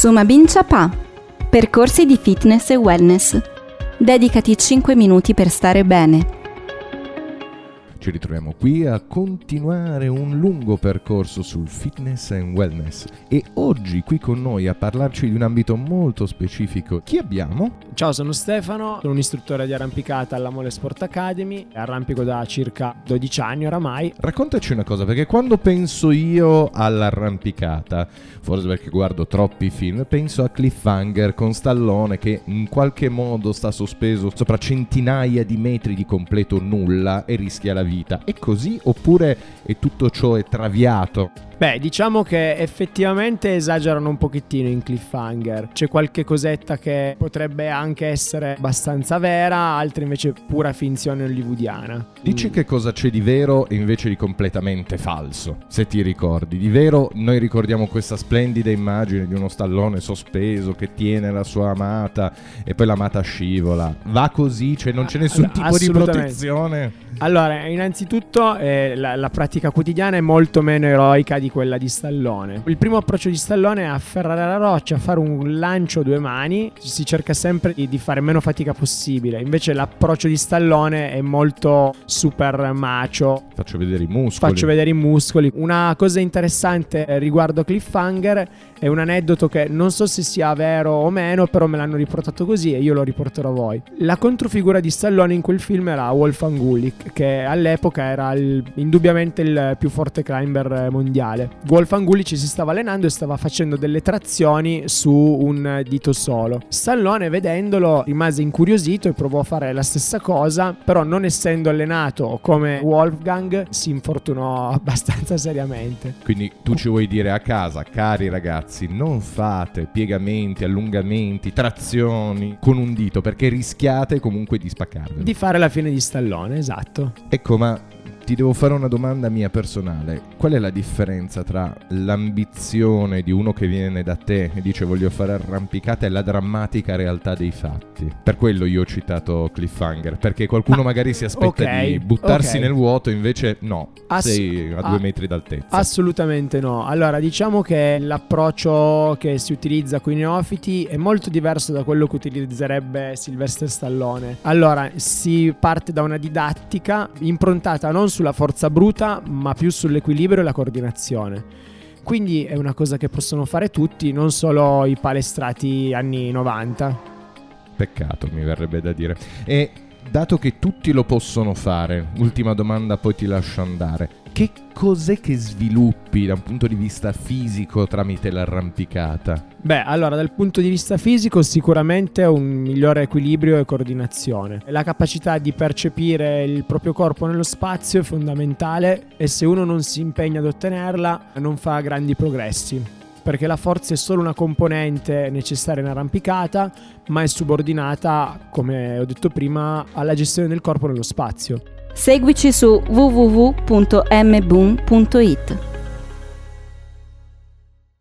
Sumabin Chapa. Percorsi di fitness e wellness. Dedicati 5 minuti per stare bene. Ci ritroviamo qui a continuare un lungo percorso sul fitness and wellness e oggi qui con noi a parlarci di un ambito molto specifico. Chi abbiamo? Ciao, sono Stefano, sono un istruttore di arrampicata alla Mole Sport Academy, arrampico da circa 12 anni oramai. Raccontaci una cosa, perché quando penso io all'arrampicata, forse perché guardo troppi film, penso a Cliffhanger con Stallone che in qualche modo sta sospeso sopra centinaia di metri di completo nulla e rischia la vita. È così oppure è tutto ciò è traviato? Beh, diciamo che effettivamente esagerano un pochettino in cliffhanger. C'è qualche cosetta che potrebbe anche essere abbastanza vera, altre invece pura finzione hollywoodiana. Dici che cosa c'è di vero e invece di completamente falso, se ti ricordi. Di vero noi ricordiamo questa splendida immagine di uno stallone sospeso che tiene la sua amata e poi l'amata scivola. Va così, cioè non c'è nessun Allora, tipo di protezione. Allora, innanzitutto eh, la, la pratica quotidiana è molto meno eroica di quella di Stallone. Il primo approccio di Stallone è afferrare la roccia, fare un lancio a due mani, si cerca sempre di, di fare meno fatica possibile. Invece l'approccio di Stallone è molto super macio, Faccio vedere i muscoli. Faccio vedere i muscoli. Una cosa interessante eh, riguardo Cliffhanger è un aneddoto che non so se sia vero o meno, però me l'hanno riportato così e io lo riporterò a voi. La controfigura di Stallone in quel film era Wolfgang Gulick, che all'epoca era il- indubbiamente il più forte climber eh, mondiale. Wolfgang Gulick si stava allenando e stava facendo delle trazioni su un dito solo. Stallone, vedendolo, rimase incuriosito e provò a fare la stessa cosa, però non essendo allenato come Wolfgang, si infortunò abbastanza seriamente. Quindi tu ci vuoi dire a casa, cari ragazzi, non fate piegamenti, allungamenti, trazioni con un dito perché rischiate comunque di spaccarvelo. Di fare la fine di Stallone, esatto. Ecco, ma ti devo fare una domanda mia personale. Qual è la differenza tra l'ambizione di uno che viene da te e dice voglio fare arrampicata e la drammatica realtà dei fatti? Per quello io ho citato Cliffhanger, perché qualcuno Ma- magari si aspetta ok, di buttarsi ok. nel vuoto, invece no, Ass- sei a due ah, metri d'altezza. Assolutamente no. Allora, diciamo che l'approccio che si utilizza con i neofiti è molto diverso da quello che utilizzerebbe Sylvester Stallone. Allora, si parte da una didattica improntata non sulla forza bruta, ma più sull'equilibrio e la coordinazione. Quindi è una cosa che possono fare tutti, non solo i palestrati anni 90. Peccato, mi verrebbe da dire. E dato che tutti lo possono fare, ultima domanda, poi ti lascio andare. Che cos'è che sviluppi da un punto di vista fisico tramite l'arrampicata? Beh, allora dal punto di vista fisico sicuramente un migliore equilibrio e coordinazione. La capacità di percepire il proprio corpo nello spazio è fondamentale e se uno non si impegna ad ottenerla non fa grandi progressi. Perché la forza è solo una componente necessaria in arrampicata, ma è subordinata, come ho detto prima, alla gestione del corpo nello spazio. Seguici su www.mboom.it.